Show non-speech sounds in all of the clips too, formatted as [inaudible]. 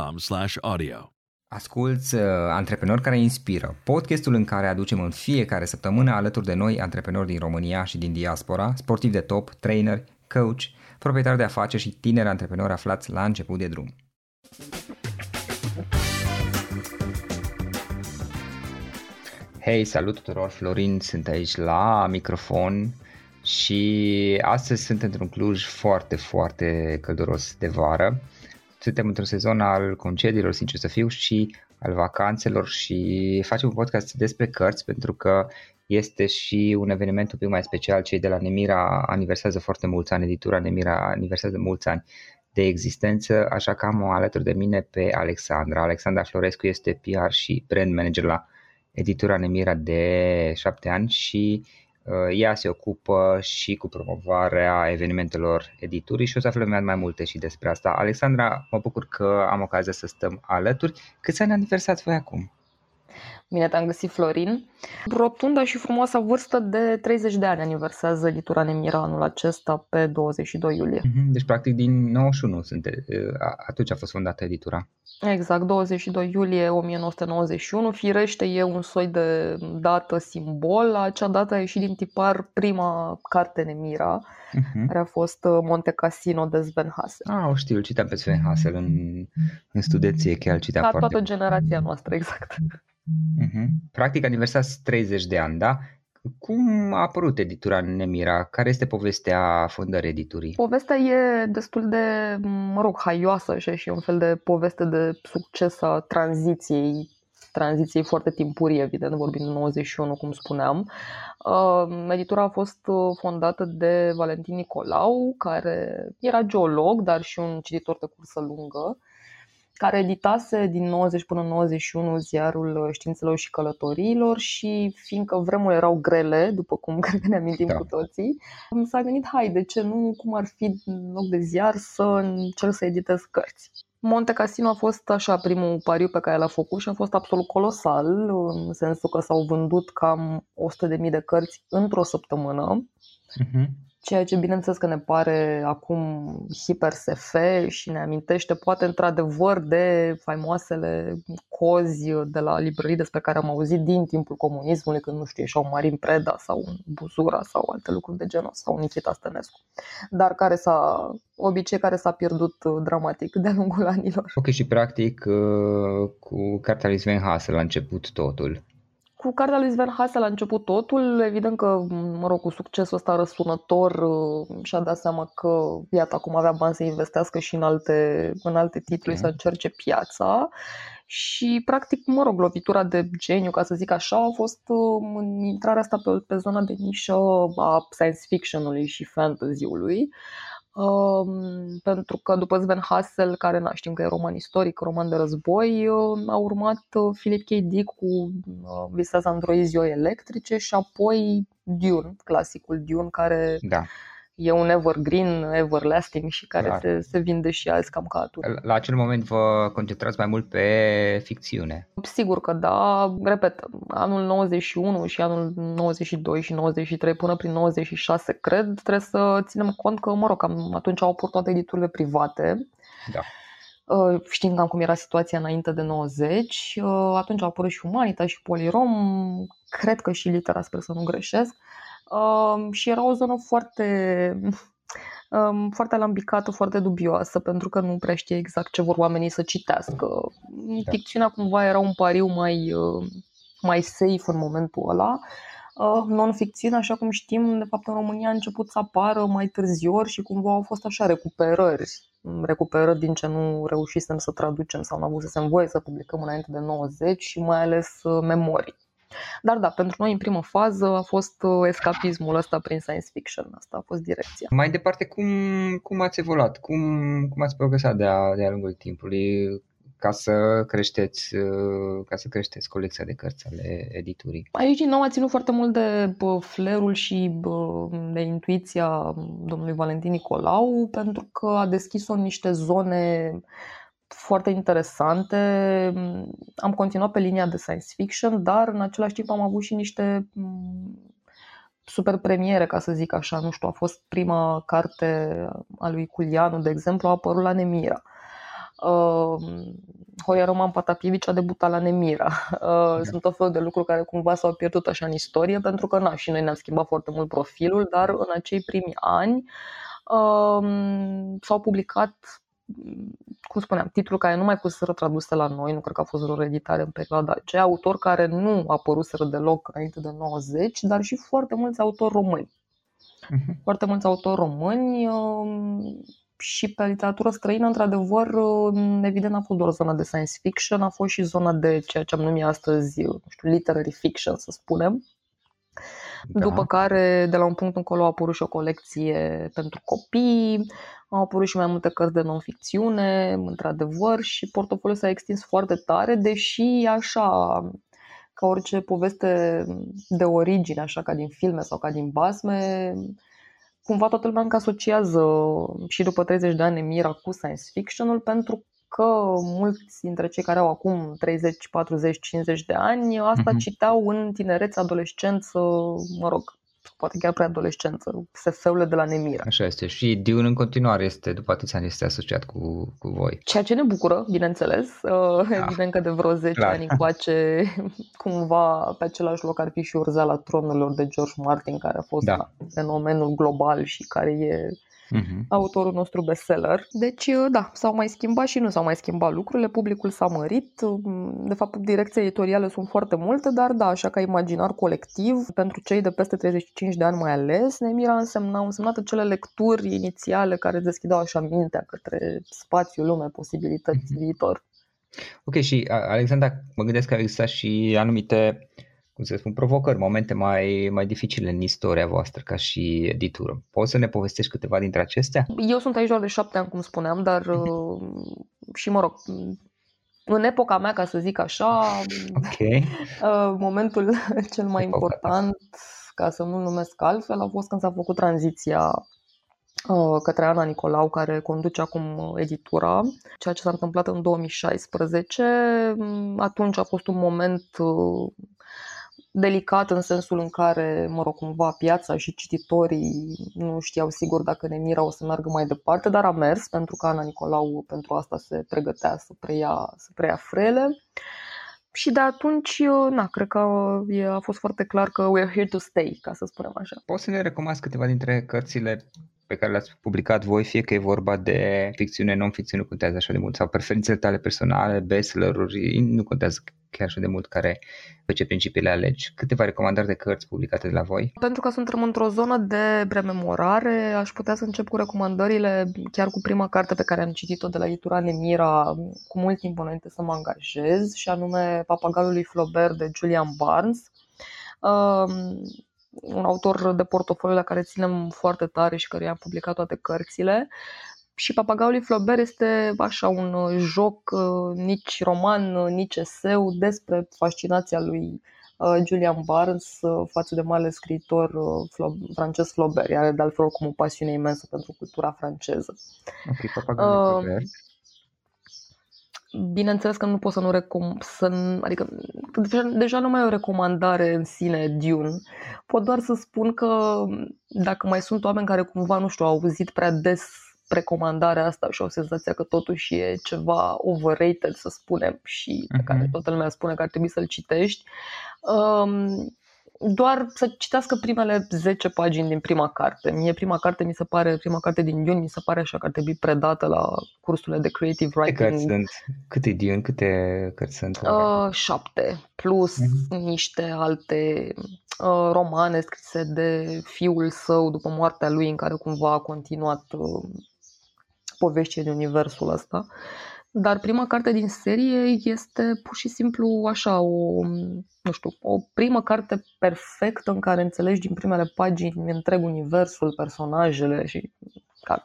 carshield.com/audio. Asculți uh, Antreprenori care inspiră, podcastul în care aducem în fiecare săptămână alături de noi antreprenori din România și din diaspora, sportivi de top, trainer, coach, proprietari de afaceri și tineri antreprenori aflați la început de drum. Hei, salut tuturor, Florin sunt aici la microfon și astăzi sunt într-un Cluj foarte, foarte călduros de vară suntem într-un sezon al concediilor, sincer să fiu, și al vacanțelor și facem un podcast despre cărți pentru că este și un eveniment un pic mai special. Cei de la Nemira aniversează foarte mulți ani, editura Nemira aniversează mulți ani de existență, așa că am o alături de mine pe Alexandra. Alexandra Florescu este PR și brand manager la editura Nemira de șapte ani și Uh, ea se ocupă și cu promovarea evenimentelor editurii și o să aflăm mai multe și despre asta. Alexandra, mă bucur că am ocazia să stăm alături. Câți ani aniversați voi acum? Bine te-am găsit, Florin. Rotunda și frumoasa vârstă de 30 de ani aniversează editura Nemira anul acesta pe 22 iulie. Mhm, deci, practic, din 91 sunt, atunci a fost fondată editura. Exact, 22 iulie 1991. Firește e un soi de dată simbol. Acea dată a ieșit din tipar prima carte Nemira, uh-huh. care a fost uh, Monte Cassino de Sven Hassel. Ah, o știu, îl citeam pe Sven Hassel în, în studenție, chiar îl citeam da, foarte toată generația noastră, exact. Uh-huh. Practic aniversați 30 de ani, da? Cum a apărut editura Nemira? Care este povestea fondării editurii? Povestea e destul de, mă rog, haioasă și și un fel de poveste de succes a tranziției tranziției foarte timpurii, evident, vorbind de 91, cum spuneam. Uh, editura a fost uh, fondată de Valentin Nicolau, care era geolog, dar și un cititor de cursă lungă care editase din 90 până în 91 ziarul științelor și călătoriilor și fiindcă vremurile erau grele, după cum [laughs] cred că ne amintim da. cu toții, s-a gândit, hai, de ce nu, cum ar fi în loc de ziar să încerc să editez cărți. Monte Cassino a fost așa primul pariu pe care l-a făcut și a fost absolut colosal, în sensul că s-au vândut cam 100.000 de cărți într-o săptămână. Uh-huh ceea ce bineînțeles că ne pare acum hiper-SF și ne amintește poate într-adevăr de faimoasele cozi de la librării despre care am auzit din timpul comunismului, când nu știu, ieșeau Marin Preda sau un Buzura sau alte lucruri de genul sau Nikita Stănescu, dar care s-a, obicei care s-a pierdut dramatic de-a lungul [laughs] anilor. Ok, și practic cu cartea lui Sven Hassel a început totul. Cu cartea lui Sven Hassel a început totul, evident că, mă rog, cu succesul ăsta răsunător uh, și-a dat seama că, iată, acum avea bani să investească și în alte, în alte titluri, okay. să încerce piața și, practic, mă rog, lovitura de geniu, ca să zic așa, a fost uh, în intrarea asta pe, pe zona de nișă a science fiction-ului și fantasy-ului. Um, pentru că după Sven Hassel, care na, știm că e roman istoric, roman de război, uh, a urmat uh, Philip K. Dick cu uh, Visează androizi electrice și apoi Dune, clasicul Dune, care da e un evergreen, everlasting și care se, se vinde și azi cam ca atunci. La acel moment vă concentrați mai mult pe ficțiune? Sigur că da, repet, anul 91 și anul 92 și 93 până prin 96 cred, trebuie să ținem cont că, mă rog, cam atunci au apărut toate editurile private. Da uh, știind cam cum era situația înainte de 90. Uh, atunci au apărut și Umanita și Polirom, cred că și Litera, sper să nu greșesc și era o zonă foarte, foarte alambicată, foarte dubioasă, pentru că nu prea știe exact ce vor oamenii să citească. Da. Ficțiunea cumva era un pariu mai, mai safe în momentul ăla. Uh, non-ficțiune, așa cum știm, de fapt în România a început să apară mai târziu și cumva au fost așa recuperări, recuperări din ce nu reușisem să traducem sau nu avusesem voie să publicăm înainte de 90 și mai ales uh, memorii. Dar da, pentru noi în primă fază a fost uh, escapismul ăsta prin science fiction, asta a fost direcția. Mai departe, cum, cum ați evoluat? Cum, cum ați progresat de-a, de-a lungul timpului? ca să creșteți, uh, ca să creșteți colecția de cărți ale editurii. Aici din nou a ținut foarte mult de flerul și de intuiția domnului Valentin Nicolau pentru că a deschis-o în niște zone foarte interesante. Am continuat pe linia de science fiction, dar în același timp am avut și niște super premiere, ca să zic așa. Nu știu, a fost prima carte a lui Culianu, de exemplu, a apărut la Nemira. Uh, Hoia Roman Patapievici a debutat la Nemira. [laughs] Uh, sunt tot felul de lucruri care cumva s-au pierdut așa în istorie, pentru că na, și noi ne-am schimbat foarte mult profilul, dar în acei primi ani uh, s-au publicat cum spuneam, titluri care nu mai fuseseră traduse la noi, nu cred că a fost vreo editare în perioada aceea, autori care nu apăruseră deloc înainte de 90, dar și foarte mulți autori români. Uh-huh. Foarte mulți autori români um, și pe literatură străină, într-adevăr, evident a fost doar zona de science fiction, a fost și zona de ceea ce am numit astăzi, nu știu, literary fiction, să spunem. Da. După care, de la un punct încolo, a apărut și o colecție pentru copii, au apărut și mai multe cărți de non-ficțiune, într-adevăr, și portofoliul s-a extins foarte tare, deși așa, ca orice poveste de origine, așa ca din filme sau ca din basme, cumva toată lumea încă asociază și după 30 de ani Mira cu science fiction-ul pentru că mulți dintre cei care au acum 30, 40, 50 de ani asta uh-huh. citeau în tinerețe, adolescență, mă rog, poate chiar preadolescență, SF-urile de la Nemira. Așa este și Dune în continuare este, după atâția ani, este asociat cu, cu voi. Ceea ce ne bucură, bineînțeles. Uh, da. Evident că de vreo 10 Clar. ani încoace, [laughs] cumva pe același loc ar fi și Urzeala tronurilor de George Martin, care a fost da. fenomenul global și care e uh-huh. autorul nostru bestseller. Deci, uh, da, s-au mai schimbat și nu s-au mai schimbat lucrurile, publicul s-a mărit, um, de fapt, direcția editorială sunt foarte multe, dar da, așa ca imaginar colectiv, pentru cei de peste 35 de ani mai ales, Nemira însemna, au însemnat acele lecturi inițiale care îți deschideau așa mintea către spațiu, lume, posibilități, uh-huh. viitor. Ok, și Alexandra, mă gândesc că au existat și anumite cum să spun, provocări, momente mai, mai dificile în istoria voastră ca și editură. Poți să ne povestești câteva dintre acestea? Eu sunt aici doar de șapte ani, cum spuneam, dar uh, și mă rog, în epoca mea, ca să zic așa, okay. Uh, momentul [laughs] cel mai epoca important, ca să nu numesc altfel, a fost când s-a făcut tranziția uh, către Ana Nicolau, care conduce acum editura, ceea ce s-a întâmplat în 2016. Atunci a fost un moment delicat în sensul în care, mă rog, cumva piața și cititorii nu știau sigur dacă Nemira o să meargă mai departe, dar a mers pentru că Ana Nicolau pentru asta se pregătea să preia, să preia frele. Și de atunci, na, cred că a fost foarte clar că we're here to stay, ca să spunem așa. Poți să ne recomanzi câteva dintre cărțile pe care le-ați publicat voi, fie că e vorba de ficțiune, non-ficțiune, nu contează așa de mult, sau preferințele tale personale, bestseller-uri, nu contează chiar așa de mult care, pe ce principii le alegi. Câteva recomandări de cărți publicate de la voi? Pentru că suntem într-o zonă de rememorare, aș putea să încep cu recomandările, chiar cu prima carte pe care am citit-o de la editura Nemira cu mult timp înainte să mă angajez, și anume Papagalul lui Flaubert de Julian Barnes. Um, un autor de portofoliu la care ținem foarte tare și care i-am publicat toate cărțile. Și Papagaul lui Flaubert este așa un uh, joc, uh, nici roman, uh, nici eseu, despre fascinația lui Julian Barnes față de mare scriitor francez Flaubert. Are de altfel oricum o pasiune imensă pentru cultura franceză. Ok, Papagaul lui Flaubert bineînțeles că nu pot să nu recom... să, adică deja, deja nu mai e o recomandare în sine Dune. Pot doar să spun că dacă mai sunt oameni care cumva, nu știu, au auzit prea des recomandarea asta și au senzația că totuși e ceva overrated, să spunem, și pe uh-huh. care toată lumea spune că ar trebui să-l citești. Um, doar să citească primele 10 pagini din prima carte. Mie prima carte mi se pare, prima carte din Dune mi se pare așa că ar trebui predată la cursurile de creative writing. Câte cărți sunt? Câte Dune? Câte cărți sunt? Uh, șapte, plus uh-huh. niște alte uh, romane scrise de fiul său după moartea lui în care cumva a continuat uh, poveștile din universul ăsta. Dar prima carte din serie este pur și simplu așa, o, nu știu, o primă carte perfectă în care înțelegi din primele pagini întreg universul, personajele și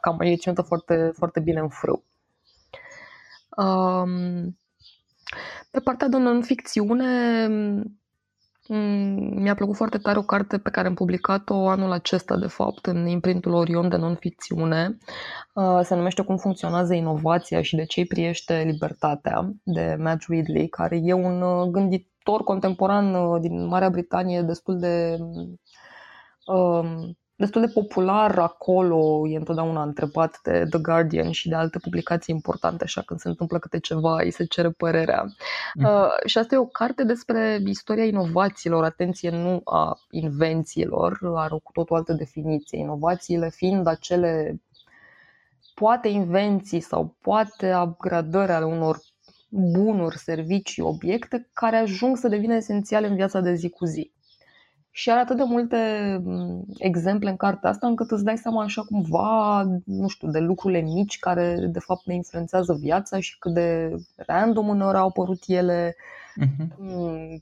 cam e ținută foarte, foarte bine în frâu. Um, pe partea de non-ficțiune, Mm, mi-a plăcut foarte tare o carte pe care am publicat-o anul acesta, de fapt, în imprintul Orion de non-ficțiune. Uh, se numește Cum funcționează inovația și de ce îi priește libertatea, de Matt Ridley, care e un uh, gânditor contemporan uh, din Marea Britanie destul de um, destul de popular acolo, e întotdeauna întrebat de The Guardian și de alte publicații importante, așa când se întâmplă câte ceva, îi se cere părerea. Mm. Uh, și asta e o carte despre istoria inovațiilor, atenție, nu a invențiilor, are o cu totul altă definiție. Inovațiile fiind acele poate invenții sau poate upgradări ale unor bunuri, servicii, obiecte care ajung să devină esențiale în viața de zi cu zi și are atât de multe mm, exemple în cartea asta încât îți dai seama așa cumva, nu știu, de lucrurile mici care de fapt ne influențează viața și cât de random uneori au apărut ele, uh-huh.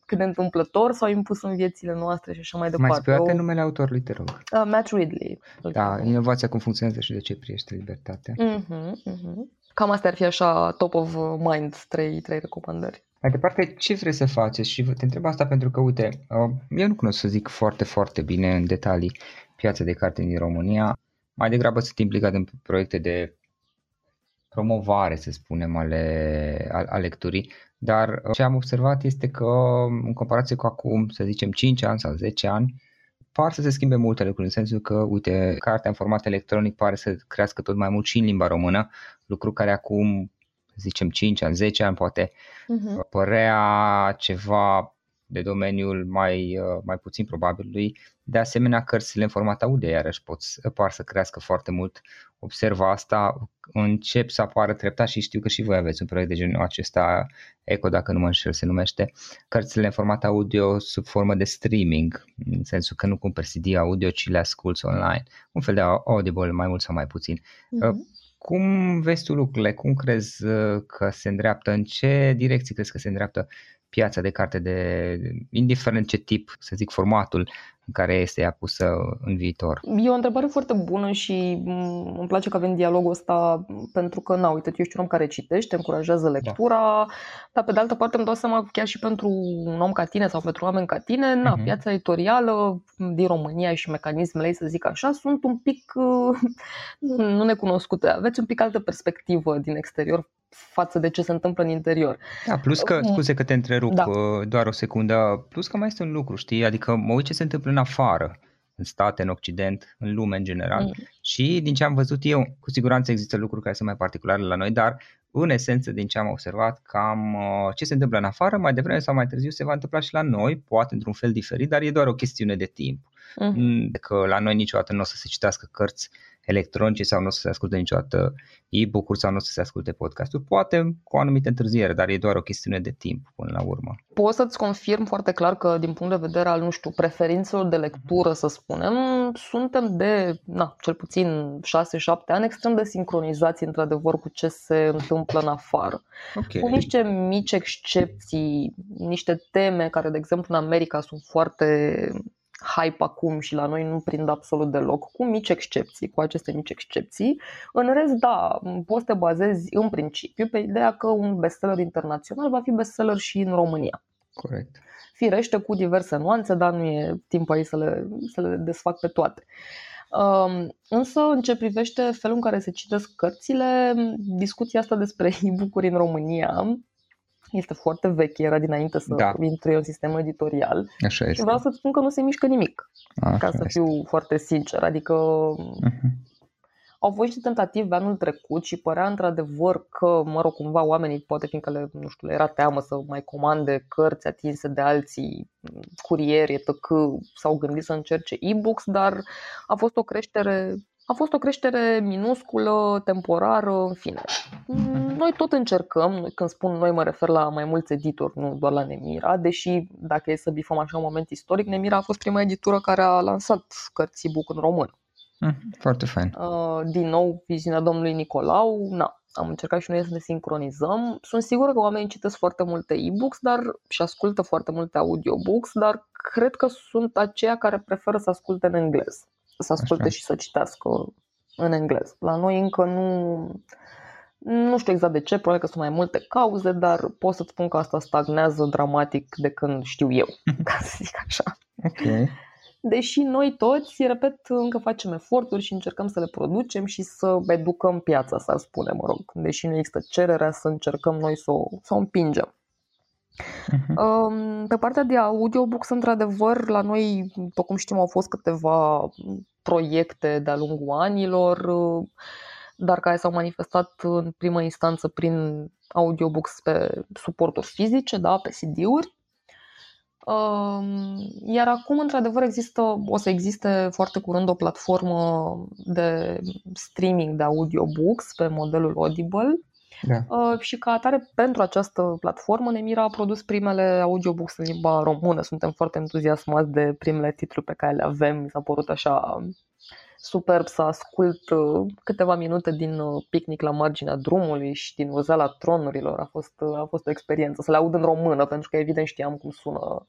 cât de întâmplător s-au impus în viețile noastre și așa mai departe. Mai spui o... numele autorului, te rog. Uh, Matt Ridley. Da, inovația cum funcționează și de ce priește libertatea. Uh-huh, uh-huh. Cam astea ar fi așa top of mind, trei, trei recomandări. Mai departe, ce vreți să faceți? Și te întreb asta pentru că, uite, uh, eu nu cunosc să zic foarte, foarte bine în detalii piața de carte din România. Mai degrabă sunt implicat în proiecte de promovare, să spunem, ale, a, lecturii, dar uh, ce am observat este că, în comparație cu acum, să zicem, 5 ani sau 10 ani, par să se schimbe multe lucruri, în sensul că, uite, cartea în format electronic pare să crească tot mai mult și în limba română, lucru care acum zicem 5 ani, 10 ani, poate uh-huh. părea ceva de domeniul mai, uh, mai puțin probabil lui. De asemenea, cărțile în format audio iarăși pot, par să crească foarte mult. Observa asta, încep să apară treptat și știu că și voi aveți un proiect de genul acesta, Eco, dacă nu mă înșel, se numește, cărțile în format audio sub formă de streaming, în sensul că nu cumperi CD audio, ci le asculti online. Un fel de audible, mai mult sau mai puțin. Uh-huh cum vezi tu lucrurile? Cum crezi uh, că se îndreaptă? În ce direcții crezi că se îndreaptă piața de carte de, indiferent ce tip, să zic, formatul în care este ea pusă în viitor? E o întrebare foarte bună și mm, îmi place că avem dialogul ăsta pentru că, na, uite, tu ești un om care citește, încurajează lectura, da. dar pe de altă parte îmi dau seama chiar și pentru un om ca tine sau pentru oameni ca tine, na, uh-huh. piața editorială din România și mecanismele ei, să zic așa, sunt un pic [laughs] nu necunoscute. Aveți un pic altă perspectivă din exterior față de ce se întâmplă în interior. Da, plus că, scuze că te întrerup da. Uh, doar o secundă, plus că mai este un lucru, știi, adică mă uit ce se întâmplă în afară, în state, în Occident, în lume în general. Mm. Și din ce am văzut eu, cu siguranță există lucruri care sunt mai particulare la noi, dar în esență din ce am observat, cam uh, ce se întâmplă în afară, mai devreme sau mai târziu se va întâmpla și la noi, poate într-un fel diferit, dar e doar o chestiune de timp. Mm. Că la noi niciodată nu o să se citească cărți electronice sau nu o să se asculte niciodată e-book-uri sau nu o să se asculte podcasturi. Poate cu o anumită întârziere, dar e doar o chestiune de timp până la urmă. Pot să-ți confirm foarte clar că din punct de vedere al, nu știu, preferințelor de lectură, să spunem, suntem de, na, cel puțin 6-7 ani extrem de sincronizați într-adevăr cu ce se întâmplă în afară. Okay. Cu niște mici excepții, niște teme care, de exemplu, în America sunt foarte hype acum și la noi nu prind absolut deloc, cu mici excepții, cu aceste mici excepții. În rest, da, poți să te bazezi în principiu pe ideea că un bestseller internațional va fi bestseller și în România. Corect. Firește cu diverse nuanțe, dar nu e timp aici să le, să le desfac pe toate. Um, însă, în ce privește felul în care se citesc cărțile, discuția asta despre e-book-uri în România este foarte veche, era dinainte să da. intru eu în sistemul editorial. Așa este. Și vreau să spun că nu se mișcă nimic, Așa ca să este. fiu foarte sincer. Adică uh-huh. Au fost și tentative anul trecut și părea într-adevăr că, mă rog, cumva oamenii, poate fiindcă le, nu știu, le era teamă să mai comande cărți atinse de alții, curieri, etc., s-au gândit să încerce e-books, dar a fost o creștere a fost o creștere minusculă, temporară, în fine. Noi tot încercăm, când spun noi mă refer la mai mulți editori, nu doar la Nemira, deși dacă e să bifăm așa un moment istoric, Nemira a fost prima editură care a lansat cărți e-book în român. Mm, foarte fain. Uh, din nou, viziunea domnului Nicolau, na, am încercat și noi să ne sincronizăm. Sunt sigură că oamenii citesc foarte multe e-books dar și ascultă foarte multe audiobooks, dar cred că sunt aceia care preferă să asculte în engleză să asculte Așa. și să citească în engleză. La noi încă nu, nu știu exact de ce, probabil că sunt mai multe cauze, dar pot să-ți spun că asta stagnează dramatic de când știu eu, [laughs] ca să zic așa. Okay. Deși noi toți, repet, încă facem eforturi și încercăm să le producem și să educăm piața, să spune, mă rog. Deși nu există cererea să încercăm noi să o, să o împingem. Uh-huh. Pe partea de audiobooks, într-adevăr, la noi, după cum știm, au fost câteva proiecte de-a lungul anilor, dar care s-au manifestat în primă instanță prin audiobooks pe suporturi fizice, da, pe CD-uri. Iar acum, într-adevăr, există, o să existe foarte curând o platformă de streaming de audiobooks pe modelul Audible, da. Uh, și ca atare, pentru această platformă, Nemira a produs primele audiobooks în limba română. Suntem foarte entuziasmați de primele titluri pe care le avem. Mi s-a părut așa superb să ascult uh, câteva minute din uh, picnic la marginea drumului și din uzeala tronurilor. A fost, a fost o experiență să le aud în română, pentru că evident știam cum sună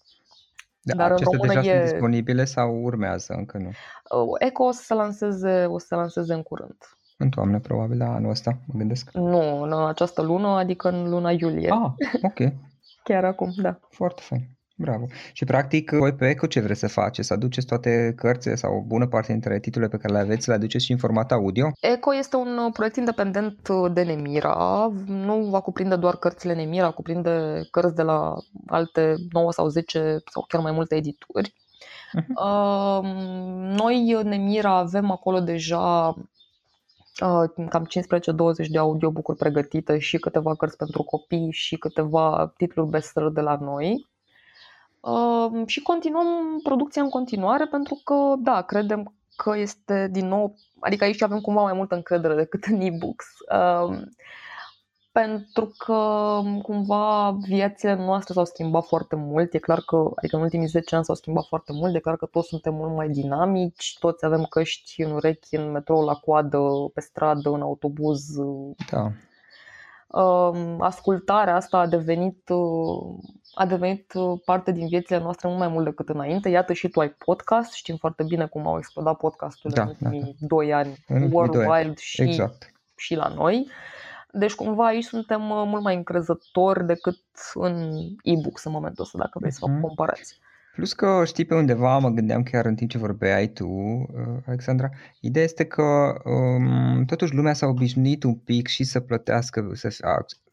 Da, Dar acestea în deja e... sunt disponibile sau urmează? Încă nu. Uh, Eco o să se lanseze, o să se lanseze în curând. În toamnă, probabil, la anul ăsta, mă gândesc. Nu, în această lună, adică în luna iulie. Ah, ok. [laughs] Chiar acum, da. Foarte fain. Bravo. Și practic, voi pe Eco ce vreți să faceți? Să aduceți toate cărțile sau o bună parte dintre titlurile pe care le aveți, le aduceți și în format audio? Eco este un uh, proiect independent uh, de Nemira. Nu va cuprinde doar cărțile Nemira, cuprinde cărți de la alte 9 sau 10 sau chiar mai multe edituri. Uh-huh. Noi, Nemira, avem acolo deja uh, cam 15-20 de audiobook-uri pregătite și câteva cărți pentru copii și câteva titluri bestseller de la noi și continuăm producția în continuare pentru că, da, credem că este din nou, adică aici avem cumva mai multă încredere decât în e-books. Pentru că cumva viețile noastre s-au schimbat foarte mult. E clar că, adică în ultimii 10 ani s-au schimbat foarte mult, e clar că toți suntem mult mai dinamici, toți avem căști în urechi, în metrou, la coadă, pe stradă, în autobuz. Da ascultarea asta a devenit, uh, a devenit uh, parte din viețile noastre mult mai mult decât înainte. Iată și tu ai podcast, știm foarte bine cum au explodat podcasturile da, în ultimii da, da. 2 ani, worldwide și, exact. și la noi. Deci cumva aici suntem uh, mult mai încrezători decât în e-books în momentul ăsta, dacă vrei să fac mhm. Comparație. Plus că știi pe undeva, mă gândeam chiar în timp ce vorbeai tu, uh, Alexandra, ideea este că um, totuși lumea s-a obișnuit un pic și să plătească, să,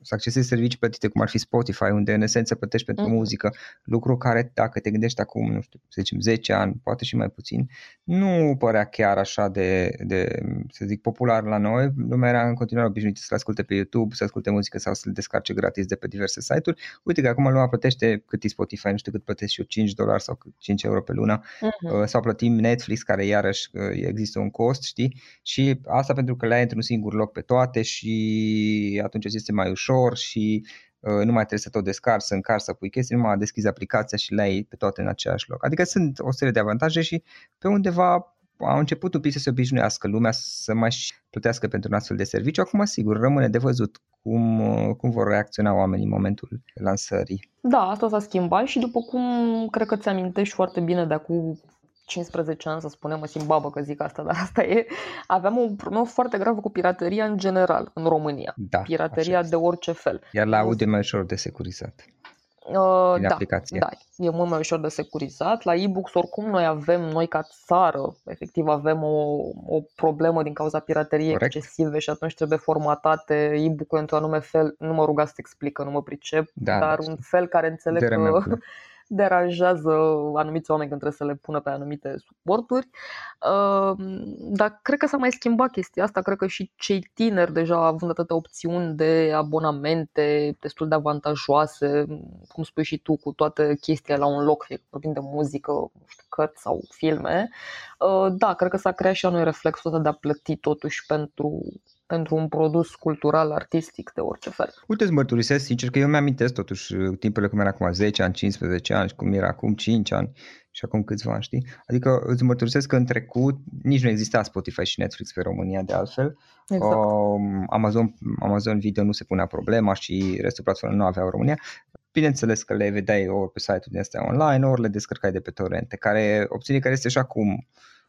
să accesezi servicii plătite cum ar fi Spotify, unde în esență plătești pentru mm. muzică, lucru care dacă te gândești acum, nu știu, să zicem 10 ani, poate și mai puțin, nu părea chiar așa de, de să zic, popular la noi. Lumea era în continuare obișnuită să asculte pe YouTube, să asculte muzică sau să le descarce gratis de pe diverse site-uri. Uite că acum lumea plătește cât e Spotify, nu știu cât plătesc și eu, 5 dolari sau 5 euro pe lună, mm-hmm. sau plătim Netflix, care iarăși uh, există un cost, știi? Și asta pentru că le ai într-un singur loc pe toate și atunci este mai ușor ușor și uh, nu mai trebuie să tot descarci, să încarci, să pui chestii, numai deschizi aplicația și le ai pe toate în același loc. Adică sunt o serie de avantaje și pe undeva au început un pic să se obișnuiască lumea să mai plătească pentru un astfel de serviciu. Acum, sigur, rămâne de văzut cum, uh, cum vor reacționa oamenii în momentul lansării. Da, asta s-a schimbat și după cum cred că ți amintești foarte bine de acum 15 ani, să spunem, mă simt babă că zic asta, [laughs] dar asta e, aveam o problemă foarte gravă cu pirateria în general în România. Da, pirateria de orice fel. Iar la audio e mai ușor de securizat. Uh, da, aplicație. da, e mult mai ușor de securizat. La e-books oricum noi avem, noi ca țară, efectiv avem o, o problemă din cauza pirateriei Correct. excesive și atunci trebuie formatate e-book-ul într-un anume fel. Nu mă ruga să te explică, nu mă pricep, da, dar da, un fel care înțeleg că [laughs] deranjează anumiți oameni când trebuie să le pună pe anumite suporturi. Ehm, dar cred că s-a mai schimbat chestia asta, cred că și cei tineri deja având atâtea opțiuni de abonamente destul de avantajoase, cum spui și tu, cu toate chestiile la un loc, fie că vorbim de muzică, nu știu, cărți sau filme, ehm, da, cred că s-a creat și anul reflexul ăsta de a plăti totuși pentru pentru un produs cultural, artistic, de orice fel. Uite, îți mărturisesc sincer că eu mi-amintesc totuși uh, timpele cum era acum 10 ani, 15 ani, cum era acum 5 ani și acum câțiva ani, știi? Adică îți mărturisesc că în trecut nici nu exista Spotify și Netflix pe România de altfel. Exact. Um, Amazon, Amazon Video nu se punea problema și restul platformelor nu aveau în România. Bineînțeles că le vedeai ori pe site-ul din astea online, ori le descărcai de pe torrente, care, opțiune care este și acum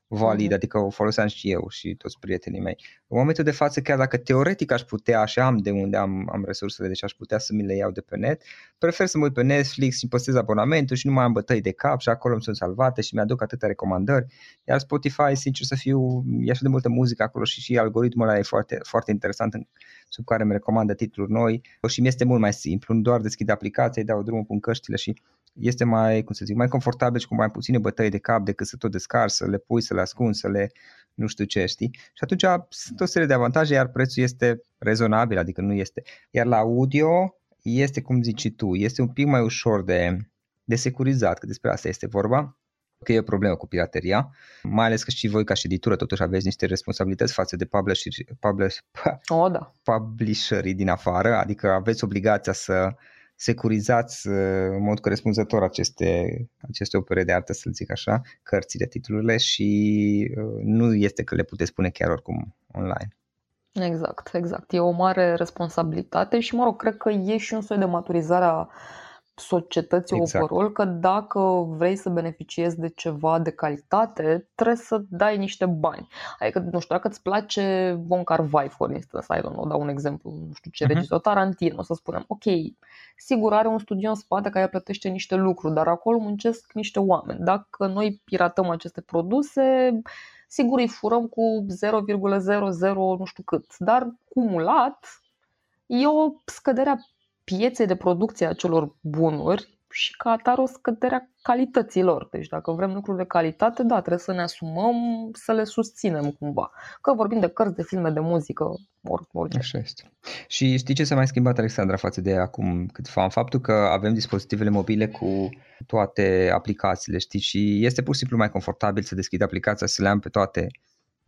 valid, mm-hmm. adică o foloseam și eu și toți prietenii mei. În momentul de față, chiar dacă teoretic aș putea, așa am de unde am, am resursele, deci aș putea să mi le iau de pe net, prefer să mă uit pe Netflix și păstrez abonamentul și nu mai am bătăi de cap și acolo îmi sunt salvate și mi-aduc atâtea recomandări. Iar Spotify, sincer să fiu, e așa de multă muzică acolo și și algoritmul ăla e foarte, foarte interesant în, sub care îmi recomandă titluri noi și mi este mult mai simplu, nu doar deschid aplicația, dau drumul, pun căștile și este mai, cum să zic, mai confortabil și cu mai puține bătăi de cap decât să tot descarci, să le pui, să le ascunzi, să le nu știu ce, știi? Și atunci sunt o serie de avantaje, iar prețul este rezonabil, adică nu este. Iar la audio este, cum zici tu, este un pic mai ușor de, de securizat, că despre asta este vorba că e o problemă cu pirateria, mai ales că și voi ca și ședitură totuși aveți niște responsabilități față de publisher, publish, oh, da. publisherii din afară, adică aveți obligația să securizați uh, în mod corespunzător aceste, aceste opere de artă, să zic așa, cărțile, titlurile și uh, nu este că le puteți pune chiar oricum online. Exact, exact. E o mare responsabilitate și, mă rog, cred că e și un soi de maturizare a societății exact. overall că dacă vrei să beneficiezi de ceva de calitate, trebuie să dai niște bani. Adică, nu știu, dacă îți place Von Car Vai, for instance, I don't know, dau un exemplu, nu știu ce, uh-huh. regizor, Tarantino, să spunem, ok, sigur are un studio în spate care plătește niște lucruri, dar acolo muncesc niște oameni. Dacă noi piratăm aceste produse, sigur îi furăm cu 0,00 nu știu cât, dar cumulat e o scădere a pieței de producție a celor bunuri și ca atare o scădere a calităților. Deci dacă vrem lucruri de calitate, da, trebuie să ne asumăm să le susținem cumva. Că vorbim de cărți, de filme, de muzică, orice. Așa este. Și știi ce s-a mai schimbat, Alexandra, față de acum câteva ani? Faptul că avem dispozitivele mobile cu toate aplicațiile, știi, și este pur și simplu mai confortabil să deschid aplicația, să le am pe toate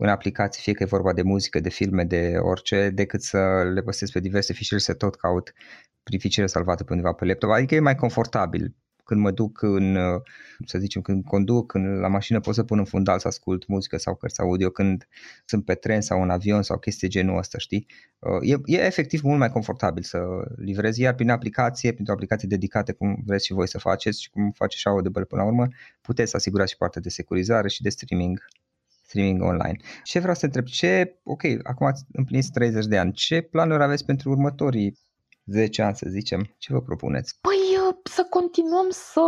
în aplicații, fie că e vorba de muzică, de filme, de orice, decât să le păstrez pe diverse fișiere, să tot caut prin fișiere salvate pe undeva pe laptop. Adică e mai confortabil. Când mă duc în, să zicem, când conduc când la mașină pot să pun în fundal să ascult muzică sau cărți audio, când sunt pe tren sau în avion sau chestii genul ăsta, știi? E, e efectiv mult mai confortabil să livrezi, iar prin aplicație, printr-o aplicație dedicată, cum vreți și voi să faceți și cum face și Audible până la urmă, puteți să asigurați și partea de securizare și de streaming streaming online. Ce vreau să întreb, ce, ok, acum ați împlinit 30 de ani, ce planuri aveți pentru următorii 10 ani, să zicem? Ce vă propuneți? Păi uh, să continuăm să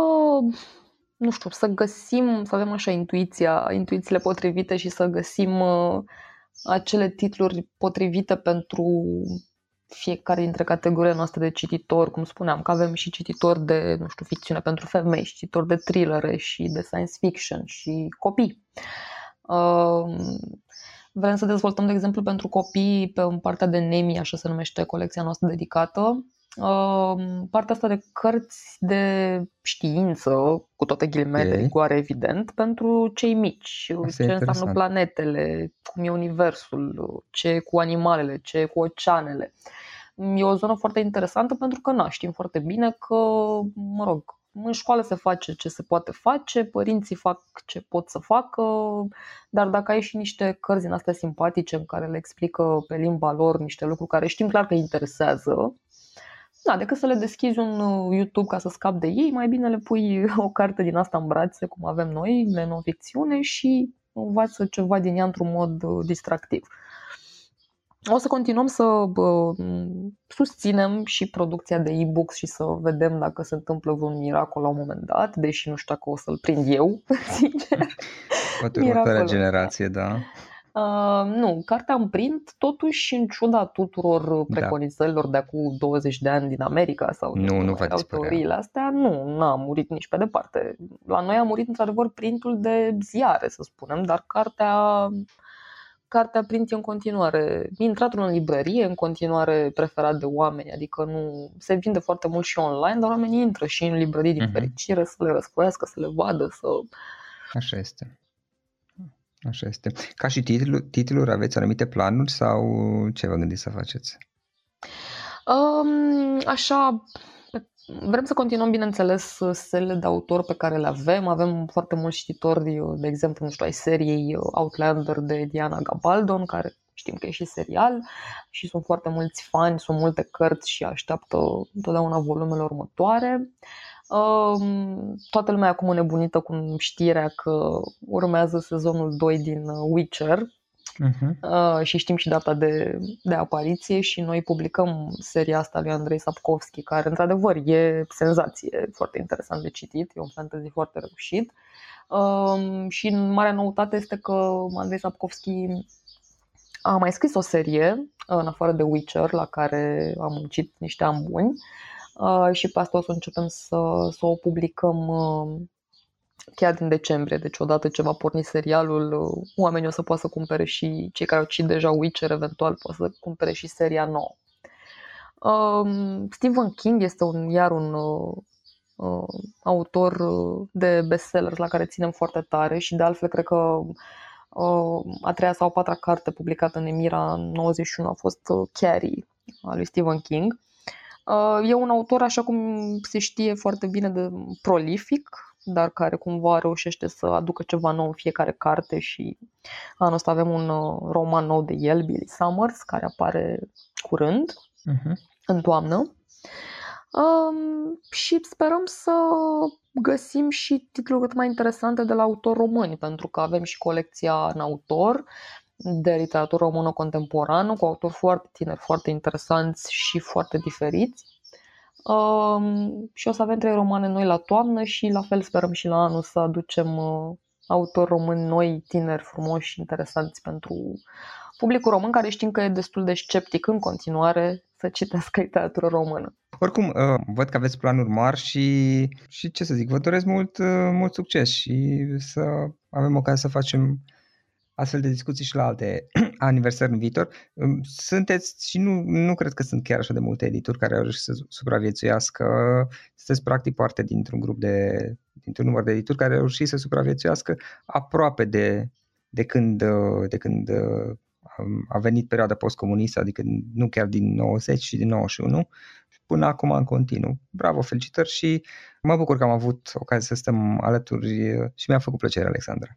nu știu, să găsim, să avem așa intuiția, intuițiile potrivite și să găsim uh, acele titluri potrivite pentru fiecare dintre categoriile noastre de cititori, cum spuneam, că avem și cititori de, nu știu, ficțiune pentru femei, și cititori de thrillere și de science fiction și copii. Vrem să dezvoltăm, de exemplu, pentru copii pe partea de NEMI, așa se numește colecția noastră dedicată, partea asta de cărți de știință, cu toate ghilimele okay. rigoare, evident, pentru cei mici. Asta ce înseamnă planetele, cum e universul, ce cu animalele, ce cu oceanele. E o zonă foarte interesantă pentru că na, știm foarte bine că, mă rog, în școală se face ce se poate face, părinții fac ce pot să facă, dar dacă ai și niște cărți din astea simpatice în care le explică pe limba lor niște lucruri care știm clar că interesează, da, decât să le deschizi un uh, YouTube ca să scapi de ei, mai bine le pui [laughs] o carte din asta în brațe, cum avem noi, de non-ficțiune și învață ceva din ea într-un mod uh, distractiv. O să continuăm să bă, susținem și producția de e-books și să vedem dacă se întâmplă vreun miracol la un moment dat, deși nu știu dacă o să-l prind eu, [laughs] sincer. Poate următoarea generație, da. Uh, nu, cartea în print, totuși, în ciuda tuturor da. preconizărilor da. de acum 20 de ani din America sau nu, nu va teoriile astea, nu, n-a murit nici pe departe. La noi a murit într-adevăr printul de ziare, să spunem, dar cartea cartea print e în continuare intratul în librărie, în continuare preferat de oameni, adică nu se vinde foarte mult și online, dar oamenii intră și în librării din uh-huh. fericire să le răsfoiască, să le vadă, să... Așa este. Așa este. Ca și titlu, titluri, aveți anumite planuri sau ce vă gândiți să faceți? Um, așa, vrem să continuăm, bineînțeles, sele de autor pe care le avem. Avem foarte mulți cititori, de exemplu, nu știu, ai seriei Outlander de Diana Gabaldon, care știm că e și serial și sunt foarte mulți fani, sunt multe cărți și așteaptă întotdeauna volumele următoare. Uh, Toată lumea acum nebunită cu știrea că urmează sezonul 2 din uh, Witcher uh-huh. și știm și data de, de apariție și noi publicăm seria asta lui Andrei Sapkowski, care într-adevăr e senzație, foarte interesant de citit, e un fantasy foarte reușit. Și marea noutate este că Andrei Sapkowski a mai scris o serie, în afară de Witcher, la care am muncit niște ani buni, Uh, și pe asta o să începem să, să o publicăm uh, chiar din decembrie. Deci odată ce va porni serialul, uh, oamenii o să poată să cumpere și cei care au citit deja Witcher eventual pot să cumpere și seria nouă. Um, Stephen King este un, iar un uh, autor de bestsellers la care ținem foarte tare și de altfel cred că uh, a treia sau a patra carte publicată în Emira în 91 a fost Carrie a lui Stephen King Uh, e un autor, așa cum se știe foarte bine, de prolific, dar care cumva reușește să aducă ceva nou în fiecare carte și anul ăsta avem un uh, roman nou de el, Billy Summers, care apare curând, uh-huh. în toamnă. Um, și sperăm să găsim și titluri cât mai interesante de la autori români, pentru că avem și colecția în autor de literatură română contemporană, cu autori foarte tineri, foarte interesanți și foarte diferiți. Um, și o să avem trei romane noi la toamnă și la fel sperăm și la anul să aducem uh, autori români noi, tineri, frumoși și interesanți pentru publicul român, care știm că e destul de sceptic în continuare să citească literatură română. Oricum, uh, văd că aveți planuri mari și, și ce să zic, vă doresc mult, uh, mult succes și să avem ocazia să facem astfel de discuții și la alte [clears throat] aniversări în viitor. Sunteți și nu, nu cred că sunt chiar așa de multe edituri care au reușit să supraviețuiască. Sunteți practic parte dintr-un grup de, dintr-un număr de edituri care au reușit să supraviețuiască aproape de, de când, de când a venit perioada postcomunistă, adică nu chiar din 90 și din 91, până acum în continuu. Bravo, felicitări și mă bucur că am avut ocazia să stăm alături și mi-a făcut plăcere, Alexandra.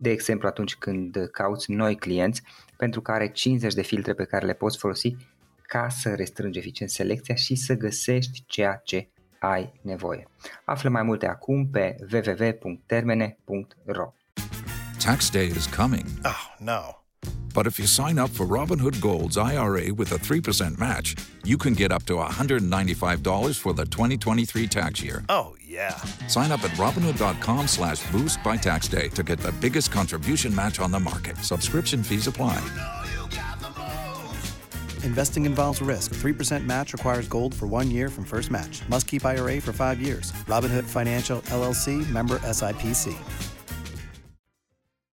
de exemplu atunci când cauți noi clienți pentru care 50 de filtre pe care le poți folosi ca să restrângi eficient selecția și să găsești ceea ce ai nevoie. Află mai multe acum pe www.termene.ro Tax day is coming. Oh, no. But if you sign up for Robinhood Gold's IRA with a 3% match, you can get up to $195 for the 2023 tax year. Oh, yeah. Sign up at Robinhood.com slash boost by tax day to get the biggest contribution match on the market. Subscription fees apply. Investing involves risk. 3% match requires gold for one year from first match. Must keep IRA for five years. Robinhood Financial LLC member SIPC.